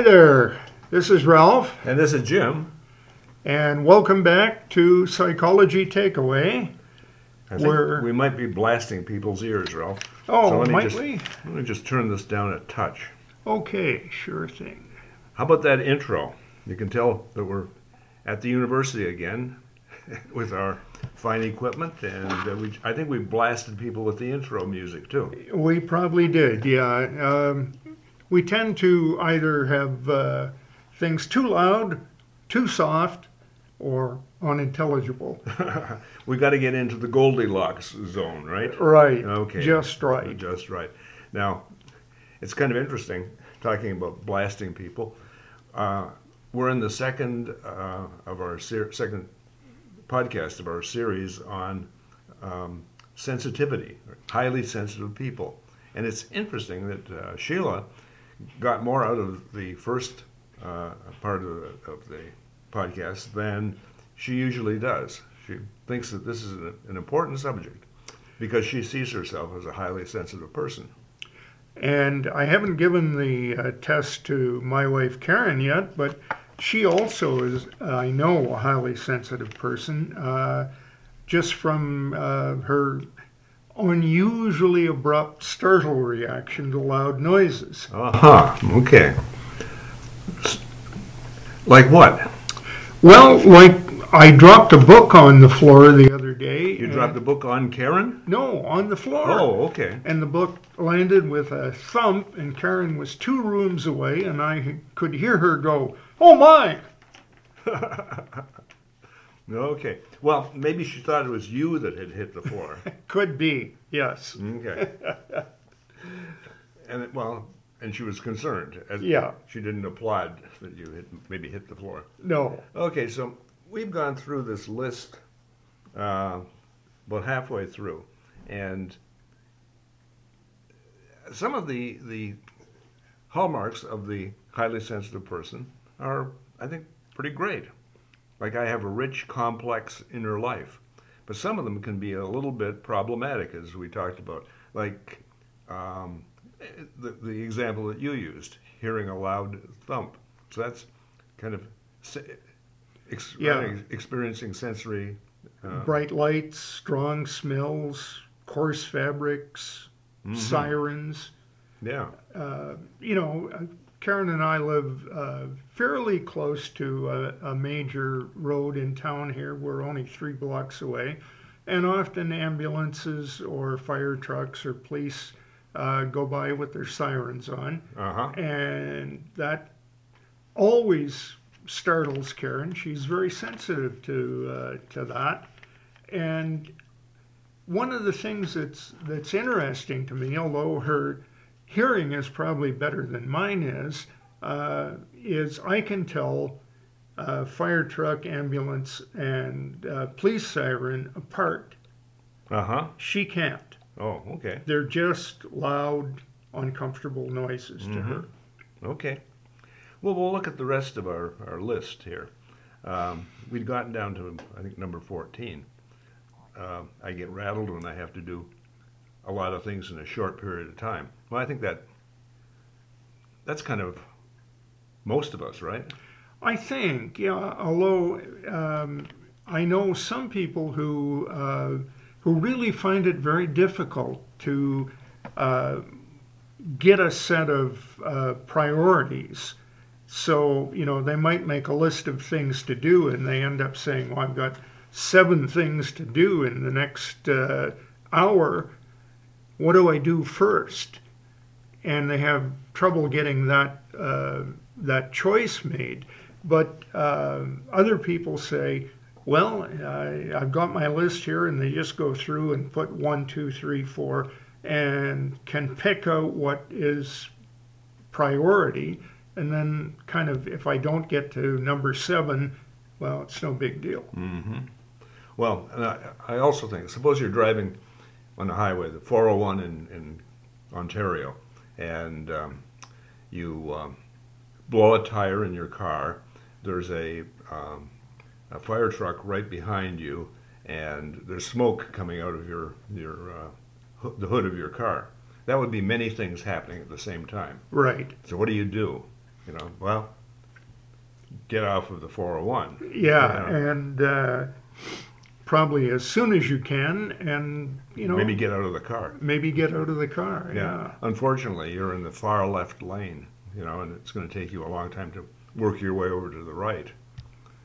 Hi there. This is Ralph, And this is Jim. and welcome back to Psychology Takeaway. I think We're- we might be blasting people's ears, Ralph. Oh, So might just- we? Let me just turn this down a touch. Okay, sure thing. How about that intro? You can tell that we're at the university again with our fine equipment, and uh, we, I think we blasted people with the intro music too. We probably did, yeah. Um, we tend to either have uh, things too loud, too soft, or unintelligible. we got to get into the Goldilocks zone, right? Right. Okay. Just right. Just right. Now, it's kind of interesting talking about blasting people. Uh, we're in the second uh, of our ser- second podcast of our series on um, sensitivity, highly sensitive people, and it's interesting that uh, Sheila got more out of the first uh, part of the, of the podcast than she usually does. She thinks that this is an, an important subject because she sees herself as a highly sensitive person. And I haven't given the uh, test to my wife Karen yet, but she also is, I know, a highly sensitive person, uh, just from uh, her unusually abrupt startle reaction to loud noises. Aha, okay. Like what? Well, like I dropped a book on the floor the other day. You dropped the book on Karen? No, on the floor. Oh, okay. And the book landed with a thump, and Karen was two rooms away, and I could hear her go, "Oh my!" Okay. Well, maybe she thought it was you that had hit the floor. Could be, yes. Okay. and it, well, and she was concerned. As Yeah. She didn't applaud that you hit, maybe hit the floor. No. Okay, so we've gone through this list uh, about halfway through, and some of the the hallmarks of the highly sensitive person are, I think, pretty great. Like I have a rich, complex inner life, but some of them can be a little bit problematic, as we talked about. Like um, the the example that you used, hearing a loud thump. So that's kind of ex- Yeah. experiencing sensory. Uh, Bright lights, strong smells, coarse fabrics, mhm. sirens. Yeah. Uh, you know, Karen and I live uh, fairly close to a, a major road in town here. We're only three blocks away. And often ambulances or fire trucks or police uh, go by with their sirens on. Uh huh. and that always startles Karen. She's very sensitive to uh, to that, and one of the things that's that's interesting to me, although her hearing is probably better than mine is, uh, is I can tell uh, fire truck, ambulance, and uh, police siren apart. Uh huh. She can't. Oh, okay. They're just loud, uncomfortable noises to Mhm. her. Okay. Well, we'll look at the rest of our, our list here. Um, we'd gotten down to, I think, number 14. Uh, I get rattled when I have to do a lot of things in a short period of time. Well, I think that that's kind of most of us, right? I think, yeah. Although um, I know some people who uh, who really find it very difficult to uh, get a set of uh, priorities. So you know they might make a list of things to do, and they end up saying, "Well, I've got seven things to do in the next uh, hour. What do I do first? And they have trouble getting that uh, that choice made. But uh, other people say, well, I, I've got my list here, and they just go through and put one, two, three, four, and can pick out what is priority. And then, kind of, if I don't get to number seven, well, it's no big deal. Mm-hmm. Well, and I, I also think, suppose you're driving on the highway, the 401 in, in Ontario, and um, you um, blow a tire in your car. There's a, um, a fire truck right behind you, and there's smoke coming out of your, your uh, ho- the hood of your car. That would be many things happening at the same time. Right. So what do you do? You know, well, get off of the 401. Yeah, Yeah. and uh, probably as soon as you can, and you know, Maybe get out of the car. maybe get out of the car. Yeah. Yeah. Unfortunately, you're in the far left lane, you know, and it's going to take you a long time to work your way over to the right.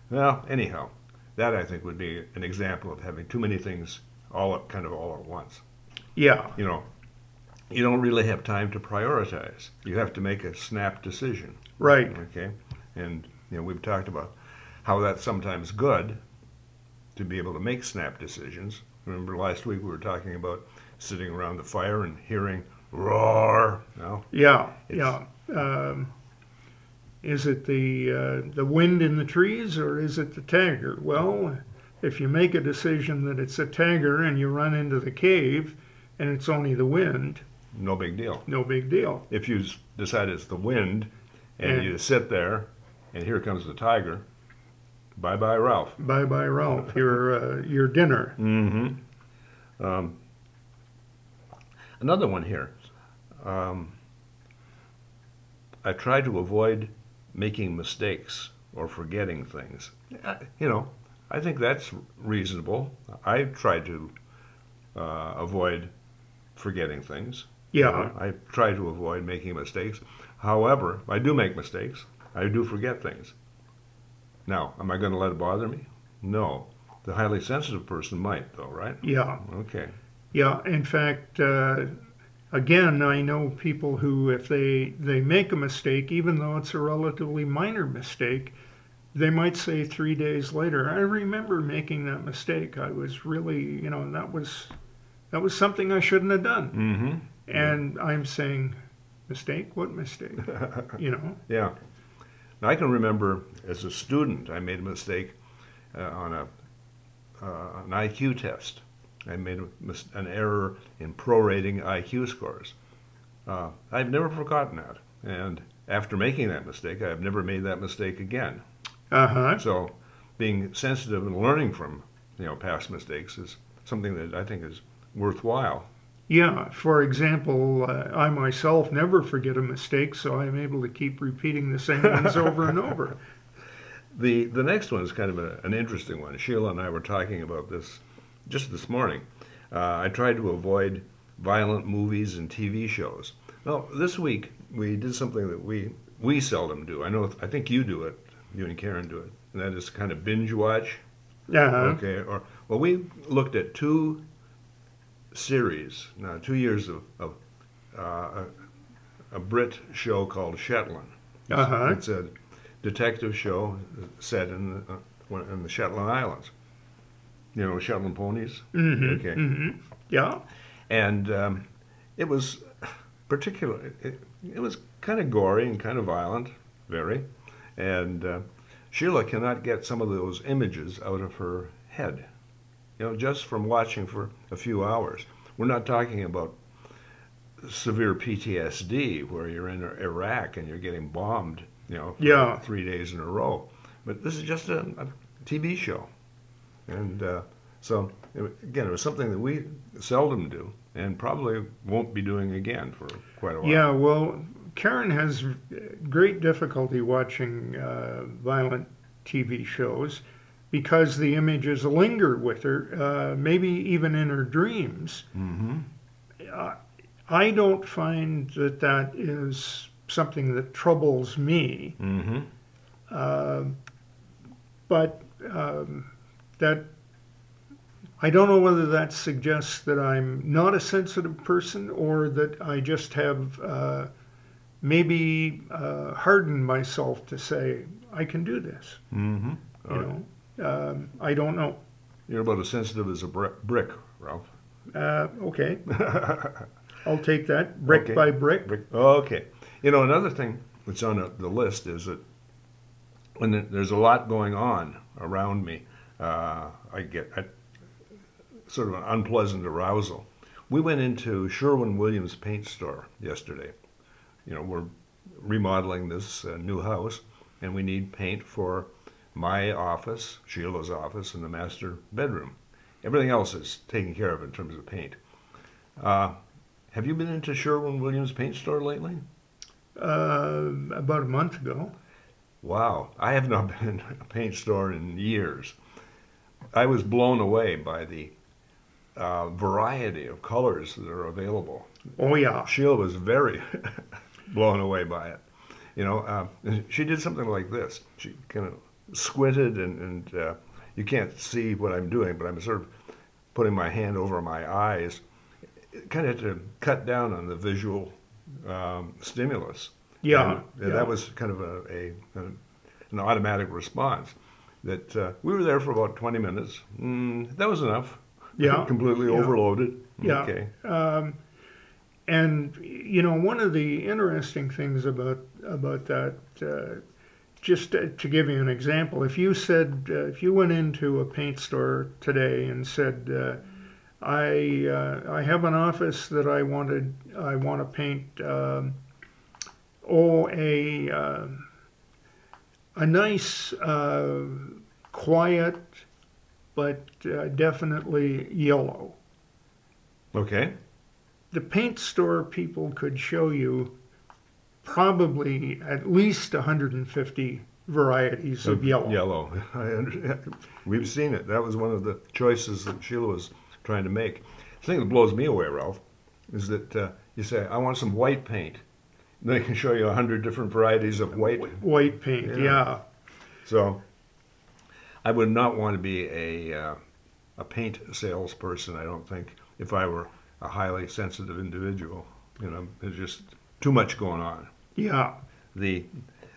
Well, anyhow, that I think would be an example of having too many things all at, kind of all at once. Yeah. You know, you don't really have time to prioritize. You have to make a snap decision. Right. Okay, and you know we've talked about how that's sometimes good to be able to make snap decisions. Remember last week we were talking about sitting around the fire and hearing roar. No, Yeah. Yeah. Um, is it the uh, the wind in the trees or is it the tiger? Well, if you make a decision that it's a tiger and you run into the cave and it's only the wind, no big deal. no big deal. If you decide it's the wind and Yeah. you sit there and here comes the tiger, bye bye Ralph. Bye bye, Ralph. Your uh, your dinner. Mm-hmm. Um, another one here. Um, I try to avoid making mistakes or forgetting things. You know, I think that's reasonable. I try to uh, avoid forgetting things. Yeah. I try to avoid making mistakes. However, I do make mistakes. I do forget things. Now, am I going to let it bother me? No. The highly sensitive person might, though, right? Yeah. Okay. Yeah. In fact, uh, again, I know people who, if they they make a mistake, even though it's a relatively minor mistake, they might say three days later, "I remember making that mistake. I was really, you know, that was that was something I shouldn't have done." Mm-hmm. And I'm saying, mistake? What mistake? You know? Yeah. Now, I can remember as a student, I made a mistake uh, on a uh, an IQ test. I made a mis- an error in prorating IQ scores. Uh, I've never forgotten that, and after making that mistake, I've never made that mistake again. Uh huh. So, being sensitive and learning from you know past mistakes is something that I think is worthwhile. Yeah. For example, uh, I myself never forget a mistake, so I'm able to keep repeating the same ones over and over. The the next one is kind of a, an interesting one. Sheila and I were talking about this just this morning. Uh, I tried to avoid violent movies and TV shows. Well, this week we did something that we we seldom do. I know I think you do it. You and Karen do it, and that is kind of binge watch. Uh huh. Okay. Or well, we looked at two series, now two years of, of uh, a, a Brit show called Shetland. Uh huh. It's a detective show set in the, uh, in the Shetland Islands. You know, Shetland ponies. Mm-hmm. Okay. Mm-hmm. Yeah. And um, it was particular. It, it was kind of gory and kind of violent, very. And uh, Sheila cannot get some of those images out of her head. You know, just from watching for a few hours. We're not talking about severe PTSD where you're in Iraq and you're getting bombed. You know, for Yeah. three days in a row. But this is just a, a TV show. And uh, so, it, again, it was something that we seldom do and probably won't be doing again for quite a while. Yeah, well, Karen has great difficulty watching uh, violent TV shows because the images linger with her, uh, maybe even in her dreams. Mm-hmm. Uh, I don't find that that is something that troubles me, Mm-hmm. uh, but um, that I don't know whether that suggests that I'm not a sensitive person or that I just have uh, maybe uh, hardened myself to say I can do this. Mm-hmm. You know, um, I don't know. You're about as sensitive as a bri- brick, Ralph. Uh, okay, I'll take that brick Okay. by brick. Brick. Okay. You know, another thing that's on the- the list is that when there- there's a lot going on around me, uh, I get I, sort of an unpleasant arousal. We went into Sherwin Williams paint store yesterday. You know, we're remodeling this uh, new house, and we need paint for my office, Sheila's office, and the master bedroom. Everything else is taken care of in terms of paint. Uh, have you been into Sherwin Williams paint store lately? uh, about a month ago. Wow, I have not been in a paint store in years. I was blown away by the uh, variety of colors that are available. Oh yeah, Sheila was very blown away by it. You know, uh, she did something like this. She kind of squinted, and, and uh, you can't see what I'm doing, but I'm sort of putting my hand over my eyes, kind of to cut down on the visual um, stimulus. yeah, And yeah. that was kind of a, a, an automatic response. That uh, we were there for about 20 minutes. Mm, that was enough. Yeah, Completely yeah. overloaded. Yeah. Okay. Um, and you know, one of the interesting things about about that, uh, just to, to give you an example, if you said uh, if you went into a paint store today and said, uh, "I uh, I have an office that I wanted I want to paint, um, oh a uh, a nice, uh, quiet, but uh, definitely yellow." Okay. the paint store people could show you probably at least 150 varieties of yellow. Yellow. I understand. We've seen it. That was one of the choices that Sheila was trying to make. The thing that blows me away, Ralph, is that uh, you say, I want some white paint. And they can show you a hundred different varieties of white. White paint, Yeah. yeah. So I would not want to be a, uh, a paint salesperson, I don't think, if I were a highly sensitive individual. You know, there's just too much going on. Yeah. The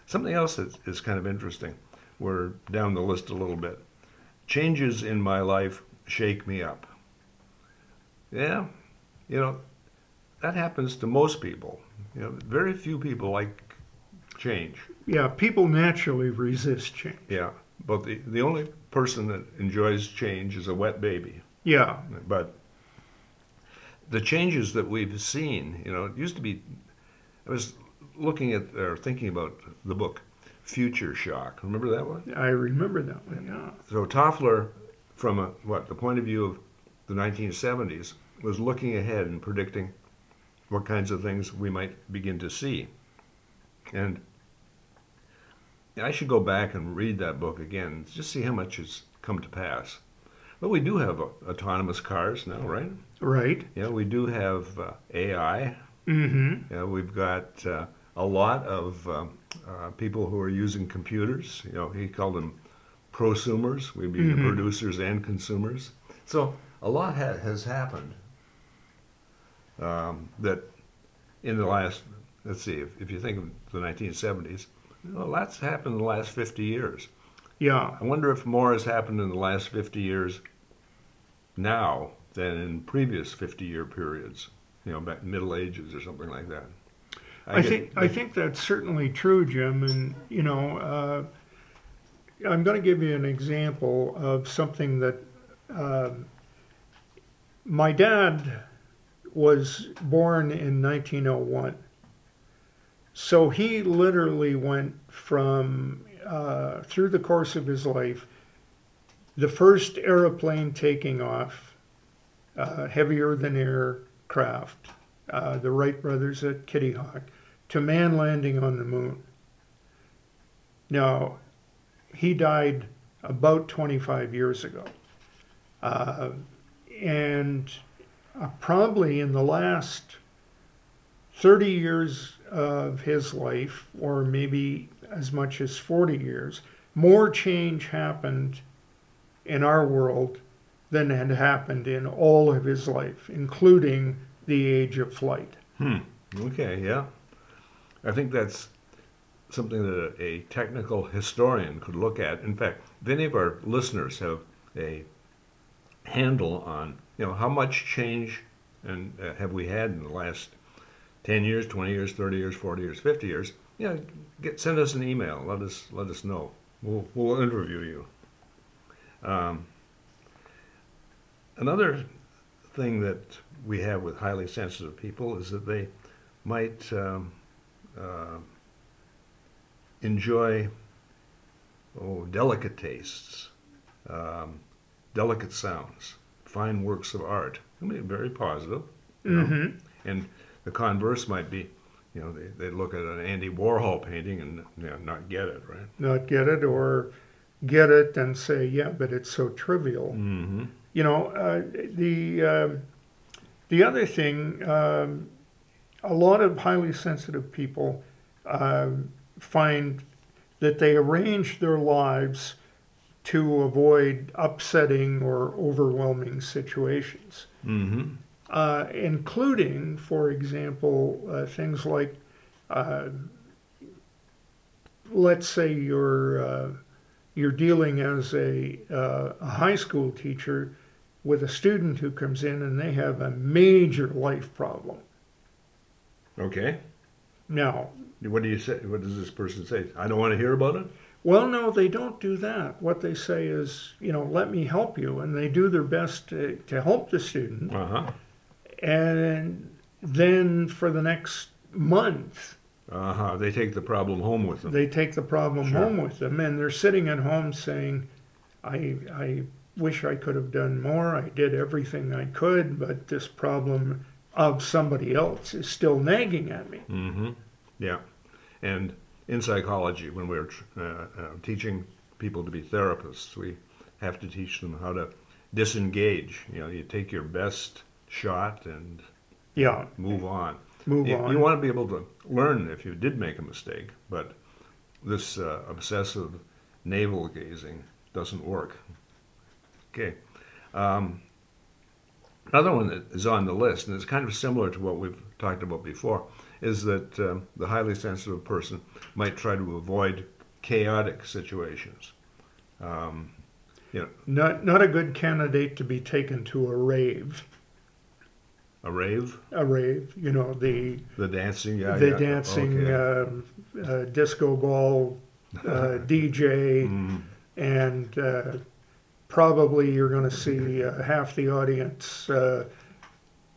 something else that is kind of interesting. We're down the list a little bit. Changes in my life shake me up. Yeah, you know, that happens to most people. You know, very few people like change. Yeah, people naturally resist change. Yeah, but the the only person that enjoys change is a wet baby. Yeah. But the changes that we've seen, you know, it used to be. I was looking at or thinking about the book Future Shock. Remember that one? I remember that one, yeah. So Toffler, from a, what the point of view of the 1970s, was looking ahead and predicting what kinds of things we might begin to see. And I should go back and read that book again, just see how much has come to pass. But we do have uh, autonomous cars now, right? Right. Yeah, we do have uh, AI. Mm-hmm. Yeah, we've got uh, a lot of um, uh, people who are using computers. You know, he called them prosumers. Be the Mhm. producers and consumers. So a lot ha- has happened um, that in the last, let's see, if, if you think of the 1970s, well, that's happened in the last 50 years. Yeah. I wonder if more has happened in the last 50 years now than in previous 50 year periods, you know, back Middle Ages or something like that. I, get- think I think that's certainly true, Jim. And you know, uh, I'm going to give you an example of something that um my dad was born in 1901. So he literally went from uh, through the course of his life, the first aeroplane taking off, uh, heavier than air craft, uh, the Wright brothers at Kitty Hawk, to man landing on the moon. Now, he died about 25 years ago. Uh, and uh, probably in the last 30 years of his life, or maybe as much as 40 years, more change happened in our world than had happened in all of his life, including the age of flight. Hmm. Okay, yeah. I think that's something that a, a technical historian could look at. In fact, if any of our listeners have a handle on, you know, how much change and uh, have we had in the last 10 years, 20 years, 30 years, 40 years, 50 years, yeah, get send us an email. Let us let us know. We'll we'll interview you. Um, another thing that we have with highly sensitive people is that they might um, uh, enjoy oh, delicate tastes, um, delicate sounds, fine works of art. I mean, very positive. Mm-hmm. And the converse might be you know, they, they look at an Andy Warhol painting and you know, not get it, right? Not get it or get it and say, yeah, but it's so trivial. Mm-hmm. You know, uh, the uh, the other thing, um, a lot of highly sensitive people uh, find that they arrange their lives to avoid upsetting or overwhelming situations, Mm-hmm. uh, including, for example, uh, things like, uh, let's say you're uh, you're dealing as a, uh, a high school teacher with a student who comes in and they have a major life problem. Okay. Now, What do you say? What does this person say? I don't want to hear about it. Well, no, they don't do that. What they say is, you know, let me help you. And they do their best to, to help the student. Uh huh. And then for the next month, Uh huh. They take the problem home with them. they take the problem Sure. home with them. And they're sitting at home saying, I, I wish I could have done more. I did everything I could, but this problem of somebody else is still nagging at me. Mm-hmm. Yeah. And in psychology, when we're uh, uh, teaching people to be therapists, we have to teach them how to disengage. You know, you take your best shot and Yeah, move on. move you, on. you want to be able to learn if you did make a mistake, but this uh, obsessive navel gazing doesn't work. Okay. Um, another one that is on the list, and it's kind of similar to what we've talked about before, is that um, the highly sensitive person might try to avoid chaotic situations. Um, not, not a good candidate to be taken to a rave. a rave, a rave, you know, the the dancing, yeah, the yeah, dancing okay. uh, uh, disco ball uh, DJ, Mm, and uh, probably you're going to see uh, half the audience uh,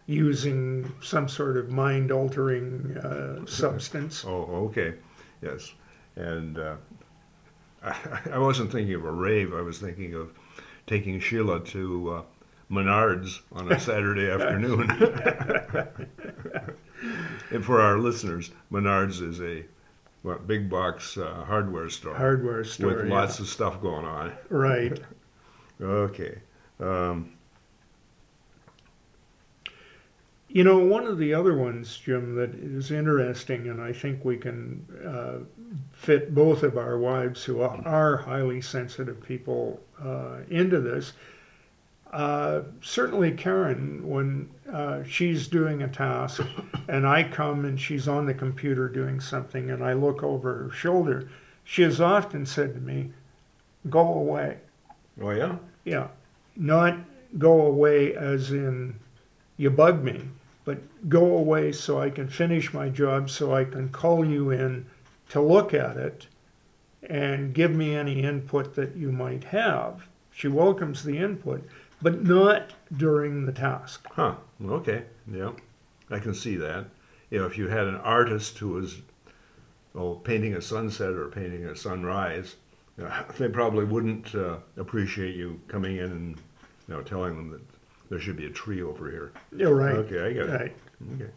using some sort of mind altering uh, substance. Oh, okay. Yes. And uh, I, I wasn't thinking of a rave. I was thinking of taking Sheila to uh, Menards on a Saturday afternoon. and for our listeners, Menards is a what, big box uh, hardware store Hardware store, with yeah. lots of stuff going on. right? Okay. Um, You know, one of the other ones, Jim, that is interesting, and I think we can uh, fit both of our wives, who are, highly sensitive people, uh, into this. Uh, certainly, Karen, when uh, she's doing a task, and I come and she's on the computer doing something, and I look over her shoulder, she has often said to me, "Go away." oh, yeah? Yeah, not go away as in you bug me, but go away so I can finish my job, so I can call you in to look at it and give me any input that you might have. She welcomes the input, but not during the task. Huh. Okay. Yeah. I can see that. You know, if you had an artist who was oh, painting a sunset or painting a sunrise, uh, they probably wouldn't uh, appreciate you coming in and you know telling them that there should be a tree over here. Yeah, right. Okay, I get it. Okay.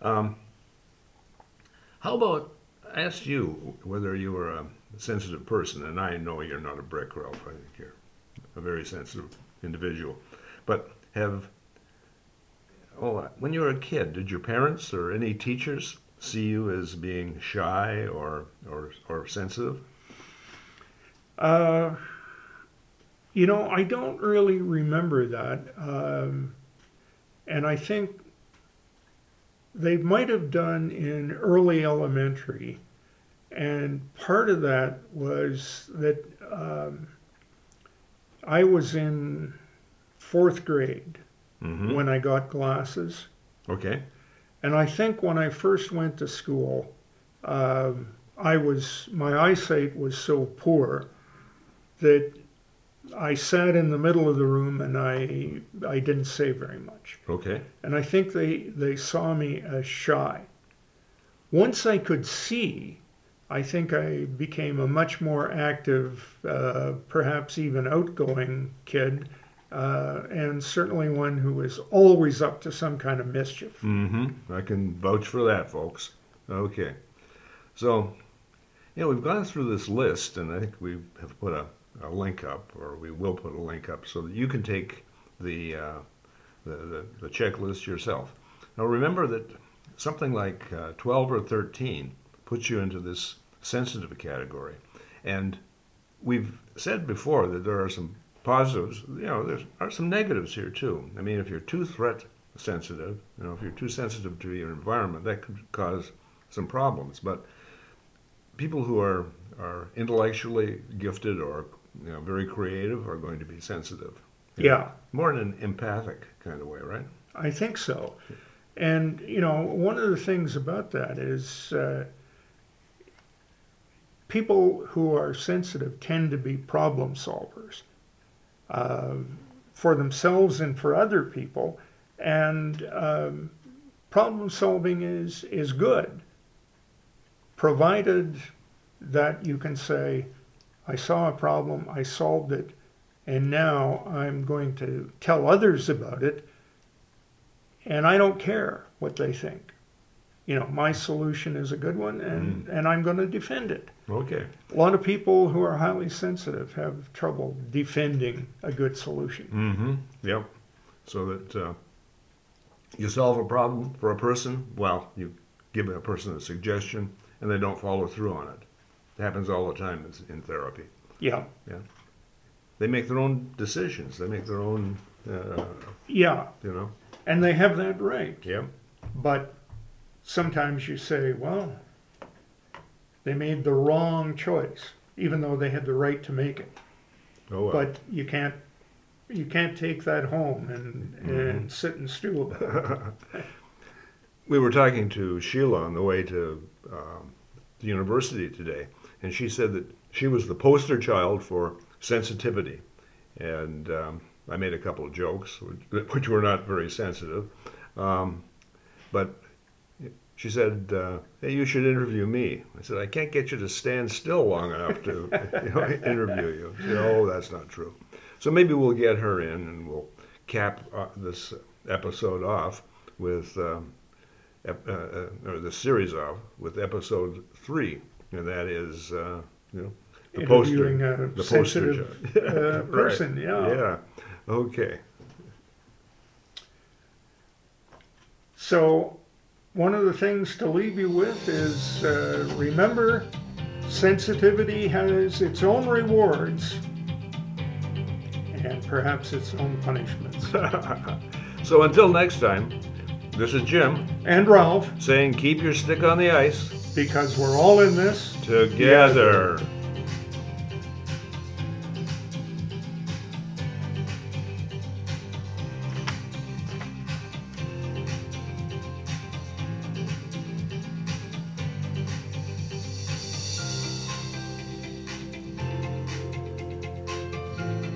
Um, how about I asked you whether you were a sensitive person, and I know you're not a brick, Ralph. I think you're a very sensitive individual. But have oh, when you were a kid, did your parents or any teachers see you as being shy or or or sensitive? Uh, you know, I don't really remember that. Um, and I think they might have done in early elementary. And part of that was that um, I was in fourth grade Mm-hmm. when I got glasses. Okay. And I think when I first went to school, um, I was my eyesight was so poor that I sat in the middle of the room and I I didn't say very much. Okay. And I think they they saw me as shy. Once I could see, I think I became a much more active, uh, perhaps even outgoing kid, uh, and certainly one who was always up to some kind of mischief. Mm-hmm. I can vouch for that, folks. Okay. So, you know, we've gone through this list, and I think we have put a, a link up, or we will put a link up, so that you can take the, uh, the, the, the checklist yourself. Now, remember that something like uh, 12 or 13 puts you into this sensitive category. And we've said before that there are some positives, you know, there are some negatives here too. I mean, if you're too threat sensitive, you know, if you're too sensitive to your environment, that could cause some problems. But people who are, are intellectually gifted or you know, very creative are going to be sensitive. Yeah. More in an empathic kind of way, right? I think so. And, you know, one of the things about that is uh, people who are sensitive tend to be problem solvers uh, for themselves and for other people. And um, problem solving is, is good, provided that you can say, I saw a problem, I solved it, and now I'm going to tell others about it, and I don't care what they think. You know, my solution is a good one, and, Mm. and I'm going to defend it. Okay. A lot of people who are highly sensitive have trouble defending a good solution. Mm-hmm. Yep. So that uh, you solve a problem for a person, well, you give a person a suggestion, and they don't follow through on it. It happens all the time in- in therapy. Yeah, Yeah. They make their own decisions. They make their own, uh, yeah, you know. and they have that right. Yep. But sometimes you say, well, they made the wrong choice, even though they had the right to make it. Oh well. But you can't, you can't take that home and, and sit and stew about it. we were talking to Sheila on the way to um, the university today, and she said that she was the poster child for sensitivity. And um, I made a couple of jokes, which, which were not very sensitive. Um, but she said, uh, "Hey, you should interview me." I said, "I can't get you to stand still long enough to you know, interview you." She said, "Oh, that's not true." So maybe we'll get her in, and we'll cap uh, this episode off with. Um, uh, uh, or the series of with episode three, and that is uh, you know the poster, a the poster sensitive uh, Right. person, yeah. Yeah. Okay. So, one of the things to leave you with is uh, remember, sensitivity has its own rewards and perhaps its own punishments. so until next time, this is Jim and Ralph, saying keep your stick on the ice because we're all in this together.